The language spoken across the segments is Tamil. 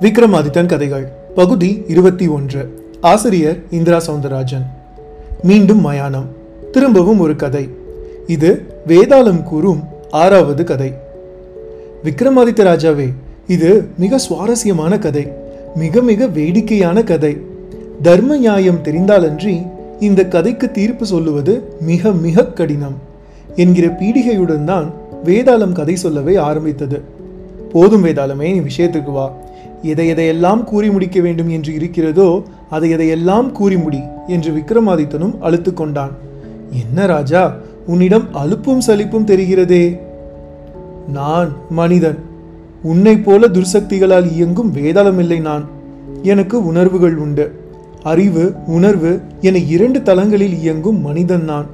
விக்ரமாதித்தன் கதைகள். பகுதி இருபத்தி ஒன்று. ஆசிரியர் இந்திரா சவுந்தரராஜன். மீண்டும் மயானம். திரும்பவும் ஒரு கதை. இது வேதாளம் கூறும் ஆறாவது கதை. விக்ரமாதித்த ராஜாவே இது மிக சுவாரஸ்யமான கதை. மிக மிக வேடிக்கையான கதை. தர்ம நியாயம் தெரிந்தாலன்றி இந்த கதைக்கு தீர்ப்பு சொல்லுவது மிக மிக கடினம் என்கிற பீடிகையுடன் தான் வேதாளம் கதை சொல்லவே ஆரம்பித்தது. போதும் வேதாளமே நீ விஷயத்துக்கு வா. எதை எதையெல்லாம் கூறி முடிக்க வேண்டும் என்று இருக்கிறதோ அதை எதையெல்லாம் கூறி முடி என்று விக்ரமாதித்தனும் அழுத்து கொண்டான். என்ன ராஜா உன்னிடம் அலுப்பும் சலிப்பும் தெரிகிறதே? நான் மனிதன் உன்னைப் போல துர்சக்திகளால் இயங்கும் வேதாளமில்லை நான். எனக்கு உணர்வுகள் உண்டு. அறிவு உணர்வு என இரண்டு தளங்களில் இயங்கும் மனிதன் நான்.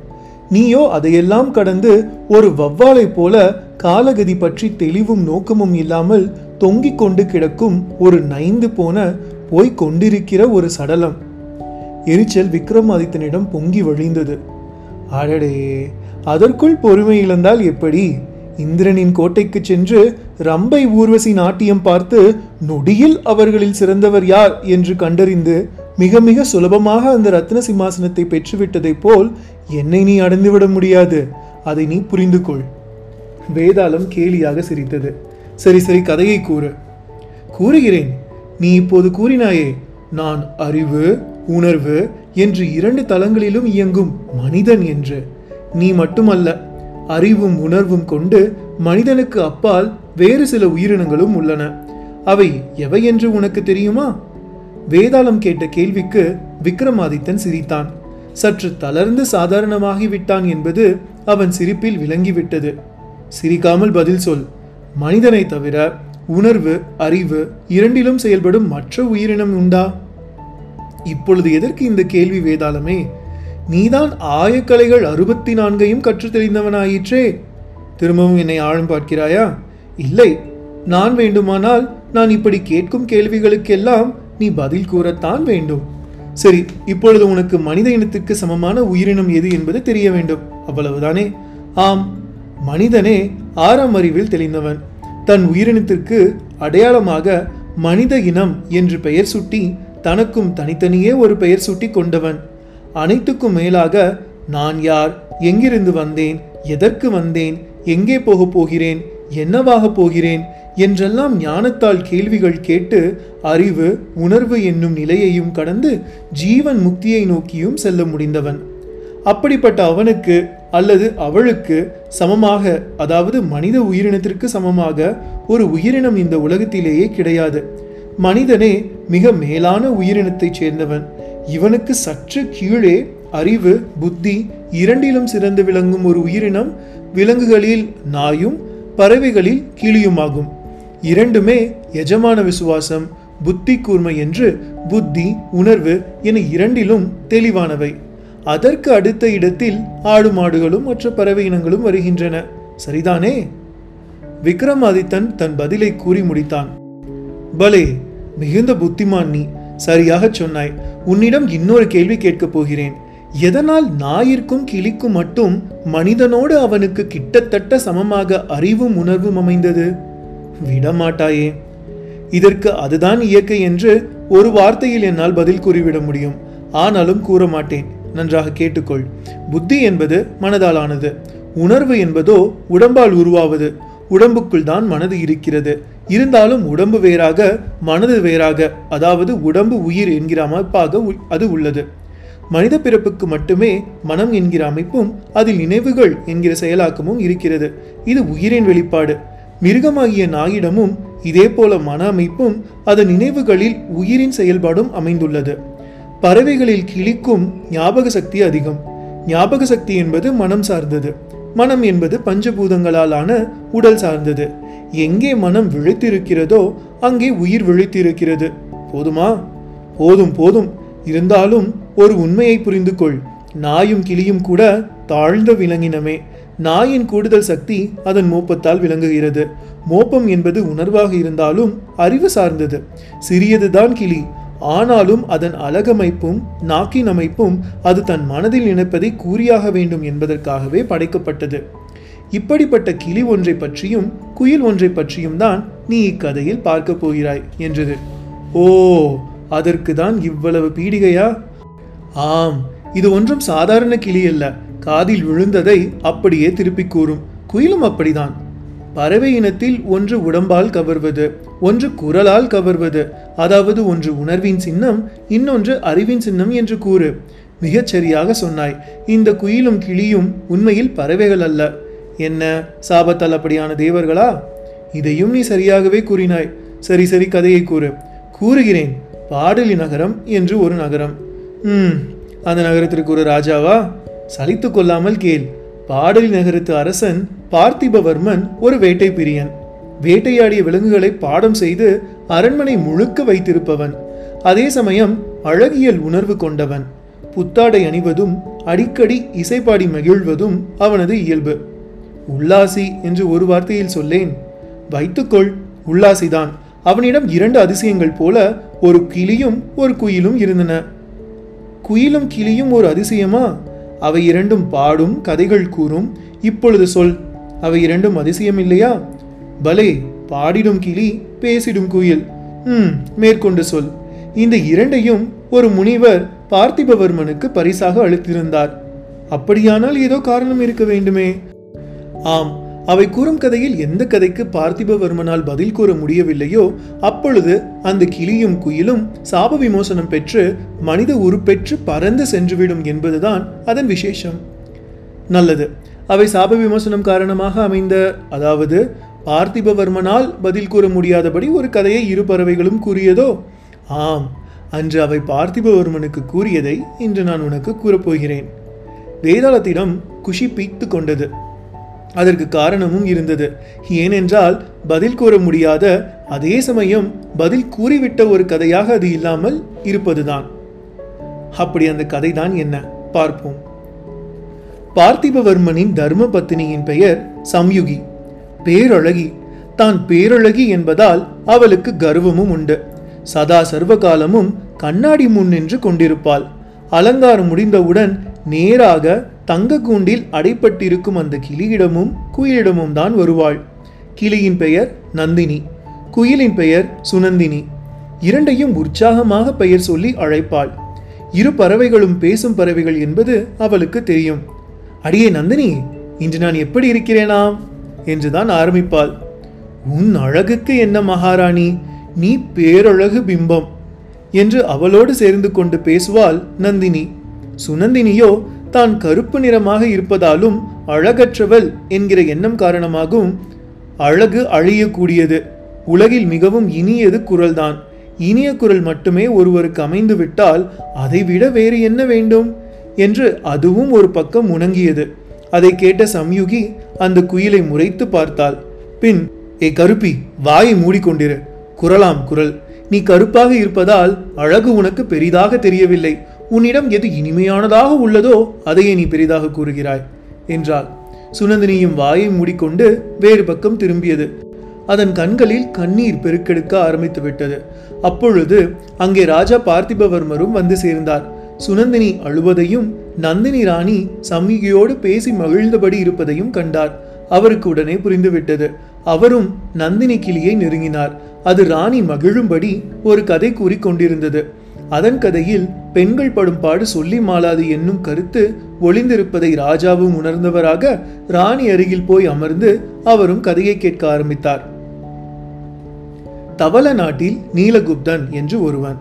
நீயோ அதையெல்லாம் கடந்து ஒரு வவ்வாலை போல காலகதி பற்றி தெளிவும் நோக்கமும் இல்லாமல் தொங்கிக் கொண்டு கிடக்கும் ஒரு நைந்து போன போய்க் கொண்டிருக்கிற ஒரு சடலம். எரிச்சல் விக்ரமாதித்தனிடம் பொங்கி வழிந்தது. அடடே அதற்குள் பொறுமை இழந்தால் எப்படி? இந்திரனின் கோட்டைக்கு சென்று ரம்பை ஊர்வசி நாட்டியம் பார்த்து நொடியில் அவர்களில் சிறந்தவர் யார் என்று கண்டறிந்து மிக மிக சுலபமாக அந்த ரத்ன சிம்மாசனத்தை பெற்றுவிட்டதைப் போல் என்னை நீ அடைந்துவிட முடியாது. அதை நீ புரிந்து கொள் வேதாளம் கேலியாக சிரித்தது. சரி சரி கதையை கூறு. கூறுகிறேன். நீ இப்போது கூறினாயே நான் அறிவு உணர்வு என்று இரண்டு தளங்களிலும் இயங்கும் மனிதன் என்று. நீ மட்டுமல்ல அறிவும் உணர்வும் கொண்டு மனிதனுக்கு அப்பால் வேறு சில உயிரினங்களும் உள்ளன. அவை எவை என்று உனக்கு தெரியுமா? வேதாளம் கேட்ட கேள்விக்கு விக்ரமாதித்தன் சிரித்தான். சற்று தளர்ந்து சாதாரணமாகி விட்டான் என்பது அவன் சிரிப்பில் விளங்கிவிட்டது. சிரிக்காமல் பதில் சொல். மனிதனை தவிர உணர்வு அறிவு இரண்டிலும் செயல்படும் மற்ற உயிரினம் உண்டா? இப்பொழுது எதற்கு இந்த கேள்வி வேதாளமே? நீதான் ஆயக்கலைகள் அறுபத்தி நான்கையும் கற்று தெரிந்தவனாயிற்றே. திரும்பவும் என்னை ஆழம் பார்க்கிறாயா? இல்லை நான் வேண்டுமானால் நான் இப்படி கேட்கும் கேள்விகளுக்கெல்லாம் நீ பதில் கூறத்தான் வேண்டும். சரி இப்பொழுது உனக்கு மனித இனத்துக்கு சமமான உயிரினம் எது என்பது தெரிய வேண்டும். அவ்வளவுதானே? ஆம் மனிதனே ஆறாம் அறிவில் தெளிந்தவன். தன் உயிரினத்திற்கு அடையாளமாக மனித இனம் என்று பெயர் சுட்டி தனக்கும் தனித்தனியே ஒரு பெயர் சுட்டி கொண்டவன். அனைத்துக்கும் மேலாக நான் யார்? எங்கிருந்து வந்தேன்? எதற்கு வந்தேன்? எங்கே போகப் போகிறேன்? என்னவாக போகிறேன்? என்றெல்லாம் ஞானத்தால் கேள்விகள் கேட்டு அறிவு உணர்வு என்னும் நிலையையும் கடந்து ஜீவன் முக்தியை நோக்கியும் செல்ல முடிந்தவன். அப்படிப்பட்ட அவனுக்கு அல்லது அவளுக்கு சமமாக அதாவது மனித உயிரினத்திற்கு சமமாக ஒரு உயிரினம் இந்த உலகத்திலேயே கிடையாது. மனிதனே மிக மேலான உயிரினத்தைச் சேர்ந்தவன். இவனுக்கு சற்று கீழே அறிவு புத்தி இரண்டிலும் சிறந்து விளங்கும் ஒரு உயிரினம் விலங்குகளில் நாயும் பறவைகளில் கிளியுமாகும். இரண்டுமே எஜமான விசுவாசம் புத்தி கூர்மை என்று புத்தி உணர்வு என இரண்டிலும் தெளிவானவை. அதற்கு அடுத்த இடத்தில் ஆடு மாடுகளும் மற்ற பறவை இனங்களும் வருகின்றன. சரிதானே? விக்ரமாதித்தன் தன் பதிலை கூறி முடித்தான். பலே மிகுந்த புத்திமான் நீ சரியாகச் சொன்னாய். உன்னிடம் இன்னொரு கேள்வி கேட்கப் போகிறேன். எதனால் நாயிற்கும் கிளிக்கும் மட்டும் மனிதனோடு அவனுக்கு கிட்டத்தட்ட சமமாக அறிவும் உணர்வும் அமைந்தது? விடமாட்டாயே. இதற்கு அதுதான் இயற்கை என்று ஒரு வார்த்தையில் என்னால் பதில் கூறிவிட முடியும். ஆனாலும் கூற மாட்டேன் நன்றாக கேட்டுக்கொள். புத்தி என்பது மனதாலானது. உணர்வு என்பதோ உடம்பால் உருவாவது. உடம்புக்குள் தான் மனது இருக்கிறது. இருந்தாலும் உடம்பு வேறாக மனது வேறாக அதாவது உடம்பு உயிர் என்கிற அமைப்பாக உ- அது உள்ளது. மனித பிறப்புக்கு மட்டுமே மனம் என்கிற அமைப்பும் அதில் நினைவுகள் என்கிற செயலாக்கமும் இருக்கிறது. இது உயிரின் வெளிப்பாடு. மிருகமாகிய நாயிடமும் இதே போல மன அமைப்பும் அதன் நினைவுகளில் உயிரின் செயல்பாடும் அமைந்துள்ளது. பறவைகளில் கிளிக்கும் ஞாபக சக்தி அதிகம். ஞாபக சக்தி என்பது மனம் சார்ந்தது. மனம் என்பது பஞ்சபூதங்களாலான உடல் சார்ந்தது. எங்கே மனம் விழித்திருக்கிறதோ அங்கே உயிர் விழித்திருக்கிறது. போதுமா? போதும் போதும். இருந்தாலும் ஒரு உண்மையை புரிந்து கொள் நாயும் கிளியும் கூட தாழ்ந்த விலங்கினமே. நாயின் கூடுதல் சக்தி அதன் மோப்பத்தால் விளங்குகிறது. மோப்பம் என்பது உணர்வாக இருந்தாலும் அறிவு சார்ந்தது. சிறியதுதான் கிளி. ஆனாலும் அதன் அழகமைப்பும் நாக்கின் அமைப்பும் அது தன் மனதில் நினைப்பதை கூறியாக வேண்டும் என்பதற்காகவே படைக்கப்பட்டது. இப்படிப்பட்ட கிளி ஒன்றை பற்றியும் குயில் ஒன்றை பற்றியும் தான் நீ இக்கதையில் பார்க்கப் போகிறாய் என்றது. ஓ அதற்கு தான் இவ்வளவு பீடிகையா? ஆம் இது ஒன்றும் சாதாரண கிளி அல்ல காதில் விழுந்ததை அப்படியே திருப்பிக் கூறும். குயிலும் அப்படிதான் பறவை இனத்தில் ஒன்று உடம்பால் கவர்வது ஒன்று குரலால் கவர்வது அதாவது ஒன்று உணர்வின் சின்னம் இன்னொன்று அறிவின் சின்னம் என்று கூறு. மிகச் சரியாக சொன்னாய். இந்த குயிலும் கிளியும் உண்மையில் பறவைகள் அல்ல. என்ன? சாபத்தால் அப்படியான தேவர்களா? இதையும் நீ சரியாகவே கூறினாய். சரி சரி கதையை கூறு. கூறுகிறேன். பாடலி நகரம் என்று ஒரு நகரம். ம் அந்த நகரத்திற்கு ஒரு ராஜாவா? சலித்து கொள்ளாமல் கேள். பாடலி நகரத்து அரசன் பார்த்திபவர்மன் ஒரு வேட்டை பிரியன் வேட்டையாடிய விலங்குகளை பாடம் செய்து அரண்மனை முழுக்க வைத்திருப்பவன். அதே சமயம் அழகியல் உணர்வு கொண்டவன். புத்தாடை அணிவதும் அடிக்கடி இசைப்பாடி மகிழ்வதும் அவனது இயல்பு. உல்லாசி என்று ஒரு வார்த்தையில் சொல்லேன். வைத்துக்கொள் உல்லாசிதான் அவனிடம் இரண்டு அதிசயங்கள் போல ஒரு கிளியும் ஒரு குயிலும் இருந்தன. குயிலும் கிளியும் ஒரு அதிசயமா? அவை இரண்டும் பாடும் கதைகள் கூறும். இப்பொழுது சொல் அவை இரண்டும் அதிசயம் இல்லையா? பலே பாடிடும் கிளி பேசிடும் குயில். ம் மேற்கொண்டு சொல். இந்த இரண்டையும் ஒரு முனிவர் பார்த்திபவர்மனுக்கு பரிசாக அளித்திருந்தார். அப்படியானால் ஏதோ காரணம் இருக்க வேண்டுமே. ஆம் அவை கூறும் கதையில் எந்த கதைக்கு பார்த்திபவர்மனால் பதில் கூற முடியவில்லையோ அப்பொழுது அந்த கிளியும் குயிலும் சாப விமோசனம் பெற்று மனித உருப்பெற்று பறந்து சென்றுவிடும் என்பதுதான் அதன் விசேஷம். நல்லது. அவை சாப விமோசனம் காரணமாக அமைந்த அதாவது பார்த்திபவர்மனால் பதில் கூற முடியாதபடி ஒரு கதையை இரு பறவைகளும் கூறியதோ? ஆம். அன்று அவை பார்த்திபவர்மனுக்கு கூறியதை இன்று நான் உனக்கு கூறப்போகிறேன். வேதாளத்திடம் குஷி பீத்து கொண்டது. அதற்கு காரணமும் இருந்தது. ஏனென்றால் பதில் கூற முடியாத அதே சமயம் பதில் கூறிவிட்ட ஒரு கதையாக அது இல்லாமல் இருப்பதுதான். அப்படி அந்த கதைதான் என்ன? பார்ப்போம். பார்த்திபவர்மனின் தர்ம பத்தினியின் பெயர் சம்யுகி. பேரழகி. தான் பேரழகி என்பதால் அவளுக்கு கர்வமும் உண்டு. சதா சர்வகாலமும் கண்ணாடி முன் நின்று கொண்டிருப்பாள். அலங்காரம் முடிந்தவுடன் நேராக தங்க கூண்டில் அடைப்பட்டிருக்கும் அந்த கிளியிடமும் குயிலிடமும் தான் வருவாள். கிளியின் பெயர் நந்தினி குயிலின் பெயர் சுனந்தினி இரண்டையும் உற்சாகமாக பெயர் சொல்லி அழைப்பாள். இரு பறவைகளும் பேசும் பறவைகள் என்பது அவளுக்கு தெரியும். அடியே நந்தினி இன்று நான் எப்படி இருக்கிறேனாம்? என்றுதான் ஆரம்பிப்பாள். உன் அழகுக்கு என்ன மகாராணி? நீ பேரழகு பிம்பம் என்று அவளோடு சேர்ந்து கொண்டு பேசுவாள் நந்தினி. சுனந்தினியோ தான் கருப்பு நிறமாக இருப்பதாலும் அழகற்றவள் என்கிற எண்ணம் காரணமாகவும் அழகு அழியக்கூடியது. உலகில் மிகவும் இனியது குரல்தான். இனிய குரல் மட்டுமே ஒருவருக்கு அமைந்து விட்டால் அதைவிட வேறு என்ன வேண்டும்? என்று அதுவும் ஒரு பக்கம் உணங்கியது. அதை கேட்ட சம்யுகி அந்த குயிலை முறைத்து பார்த்தாள். பின் ஏ கருப்பி வாயை மூடிக்கொண்டிரு. குரலாம் குரல். நீ கருப்பாக இருப்பதால் அழகு உனக்கு பெரிதாக தெரியவில்லை. உன்னிடம் எது இனிமையானதாக உள்ளதோ அதையே நீ பெரிதாக கூறுகிறாய் என்றாள். சுனந்தினியும் வாயை மூடிக்கொண்டு வேறு பக்கம் திரும்பியது. அதன் கண்களில் கண்ணீர் பெருக்கெடுக்க ஆரம்பித்து விட்டது. அப்பொழுது அங்கே ராஜா பார்த்திபவர்மரும் வந்து சேர்ந்தார். சுனந்தினி அழுவதையும் நந்தினி ராணி சம்யுகியோடு பேசி மகிழ்ந்தபடி இருப்பதையும் கண்டார். அவருக்கு உடனே புரிந்துவிட்டது அவரும் நந்தினி கிளியை நெருங்கினார். அது ராணி மகிழும்படி ஒரு கதை கூறி கொண்டிருந்தது அதன் கதையில் பெண்கள் படும் பாடு சொல்லி மாளாது என்னும் கருத்து ஒளிந்திருப்பதை ராஜாவும் உணர்ந்தவராக ராணி அருகில் போய் அமர்ந்து அவரும் கதையை கேட்க ஆரம்பித்தார். தவள நாட்டில் நீலகுப்தன் என்று ஒருவன்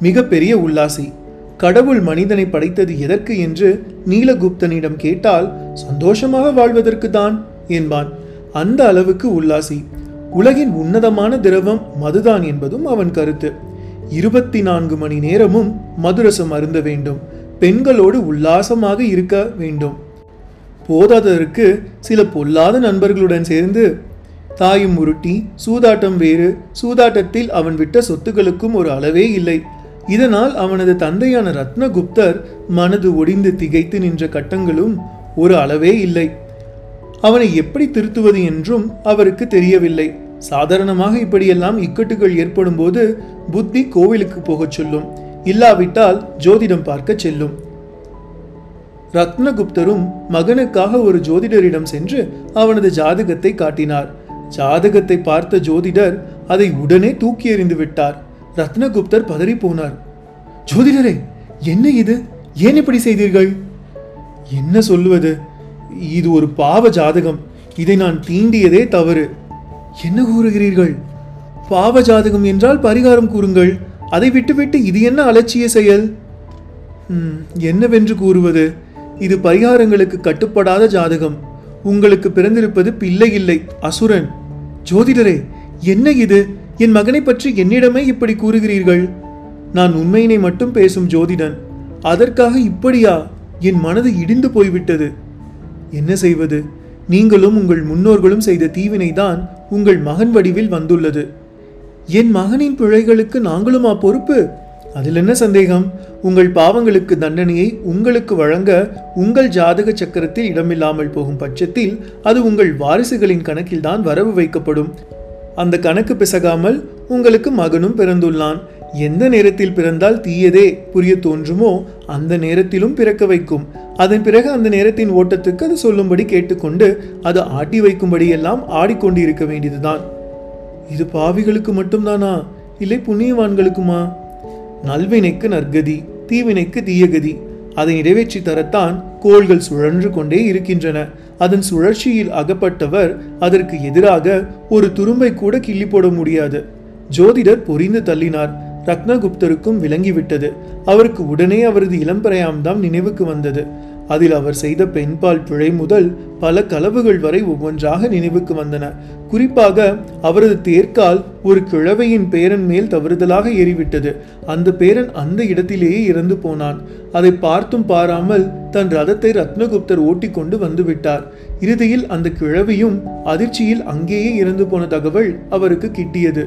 மிகப்பெரிய உல்லாசி கடவுள் மனிதனை படைத்தது எதற்கு என்று நீலகுப்தனிடம் கேட்டால் சந்தோஷமாக வாழ்வதற்கு தான் என்பான். அந்த அளவுக்கு உல்லாசி உலகின் உன்னதமான திரவம் மதுதான் என்பதும் அவன் கருத்து. இருபத்தி நான்கு மணி நேரமும் மதுரசம் அருந்த வேண்டும். பெண்களோடு உல்லாசமாக இருக்க வேண்டும். போதாததற்கு சில பொல்லாத நண்பர்களுடன் சேர்ந்து தாயும் உருட்டி சூதாட்டம் வேறு சூதாட்டத்தில் அவன் விட்ட சொத்துக்களுக்கும் ஒரு அளவே இல்லை. இதனால் அவனது தந்தையான ரத்னகுப்தர் மனது ஒடிந்து திகைத்து நின்ற கட்டங்களும் ஒரு அளவே இல்லை. அவனை எப்படி திருத்துவது என்றும் அவருக்கு தெரியவில்லை. சாதாரணமாக இப்படியெல்லாம் இக்கட்டுகள் ஏற்படும் போது புத்தி கோவிலுக்கு போகச் சொல்லும். இல்லாவிட்டால் ஜோதிடம் பார்க்க செல்லும். ரத்னகுப்தரும் மகனுக்காக ஒரு ஜோதிடரிடம் சென்று அவனது ஜாதகத்தை காட்டினார். ஜாதகத்தை பார்த்த ஜோதிடர் அதை உடனே தூக்கி எறிந்து விட்டார். ரத்னகுப்தர் பதறி போனார். ஜோதிடரே என்ன இது? ஏன் இப்படி செய்தீர்கள்? என்ன சொல்லுவது இது ஒரு பாவ ஜாதகம். இதை நான் தீண்டியதே தவறு. என்ன கூறுகிறீர்கள்? பாவ ஜாதகம் என்றால் பரிகாரம் கூறுங்கள். அதை விட்டுவிட்டு இது என்ன அலட்சிய செயல்? ம், என்னவென்று கூறுவது? இது பரிகாரங்களுக்கு கட்டுப்படாத ஜாதகம். உங்களுக்கு பிறந்திருப்பது பிள்ளை இல்லை அசுரன். ஜோதிடரே என்ன இது? என் மகனை பற்றி என்னிடமே இப்படி கூறுகிறீர்கள்? நான் உண்மையினை மட்டும் பேசும் ஜோதிடன். அதற்காக இப்படியா? என் மனது இடிந்து போய்விட்டது. என்ன செய்வது? நீங்களும் உங்கள் முன்னோர்களும் செய்த தீவினைதான் உங்கள் மகன் வடிவில் வந்துள்ளது. என் மகனின் பிழைகளுக்கு நாங்களுமா பொறுப்பு? அதில் என்ன சந்தேகம்? உங்கள் பாவங்களுக்கு தண்டனையை உங்களுக்கு வழங்க உங்கள் ஜாதக சக்கரத்தில் இடமில்லாமல் போகும் பட்சத்தில் அது உங்கள் வாரிசுகளின் கணக்கில்தான் வரவு வைக்கப்படும். அந்த கணக்கு பிசகாமல் உங்களுக்கு மகனும் பிறந்துள்ளான். எந்த நேரத்தில் பிறந்தால் தீயதே புரிய தோன்றுமோ அந்த நேரத்திலும் பிறக்க வைக்கும். அதன் பிறகு அந்த நேரத்தின் ஓட்டத்துக்கு அது சொல்லும்படி கேட்டுக்கொண்டு அது ஆட்டி வைக்கும்படியெல்லாம் ஆடிக்கொண்டு இருக்க வேண்டியதுதான். இது பாவிகளுக்கு மட்டும்தானா? இல்லை புண்ணியவான்களுக்குமா? நல்வினைக்கு நற்கதி தீவினைக்கு தீயகதி. அதை நிறைவேற்றி தரத்தான் கோள்கள் சுழன்று கொண்டே இருக்கின்றன. அதன் சுழற்சியில் அகப்பட்டவர் அதற்கு எதிராக ஒரு துரும்பை கூட கிள்ளி போட முடியாது. ஜோதிடர் பொறிந்து தள்ளினார். ரத்னகுப்தருக்கும் விளங்கிவிட்டது. அவருக்கு உடனே அவரது இளம்பிரயாம்தான் நினைவுக்கு வந்தது. அதில் அவர் செய்த பெண்பால் பிழை முதல் பல களவுகள் வரை ஒவ்வொன்றாக நினைவுக்கு வந்தன. குறிப்பாக அவரது தேர்க்கால் ஒரு கிழவையின் பேரன் மேல் தவறுதலாக ஏறிவிட்டது. அந்த பேரன் அந்த இடத்திலேயே இறந்து போனான். அதை பார்த்தும் பாராமல் தன் ரதத்தை ரத்னகுப்தர் ஓட்டிக்கொண்டு வந்துவிட்டார். இறுதியில் அந்த கிழவியும் அதிர்ச்சியில் அங்கேயே இறந்து போன தகவல் அவருக்கு கிட்டியது.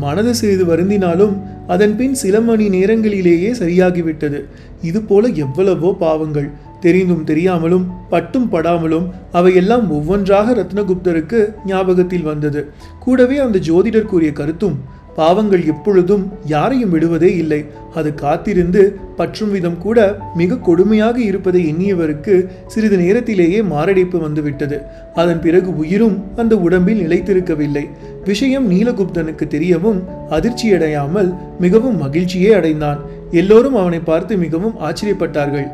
மனது சிறிது வருந்தினாலும் அதன் பின் சில மணி நேரங்களிலேயே சரியாகிவிட்டது. இது போல எவ்வளவோ பாவங்கள். தெரிந்தும் தெரியாமலும் பட்டும் படாமலும் அவையெல்லாம் ஒவ்வொன்றாக ரத்னகுப்தருக்கு ஞாபகத்தில் வந்தது. கூடவே அந்த ஜோதிடர் கூறிய கருத்தும் பாவங்கள் எப்பொழுதும் யாரையும் விடுவதே இல்லை. அது காத்திருந்து பற்றும் விதம் கூட மிக கொடுமையாக இருப்பதை எண்ணியவருக்கு சிறிது நேரத்திலேயே மாரடைப்பு வந்துவிட்டது. அதன் பிறகு உயிரும் அந்த உடம்பில் நிலைத்திருக்கவில்லை. விஷயம் நீலகுப்தனுக்கு தெரியவும் அதிர்ச்சியடையாமல் மிகவும் மகிழ்ச்சியே அடைந்தான். எல்லோரும் அவனை பார்த்து மிகவும் ஆச்சரியப்பட்டார்கள்.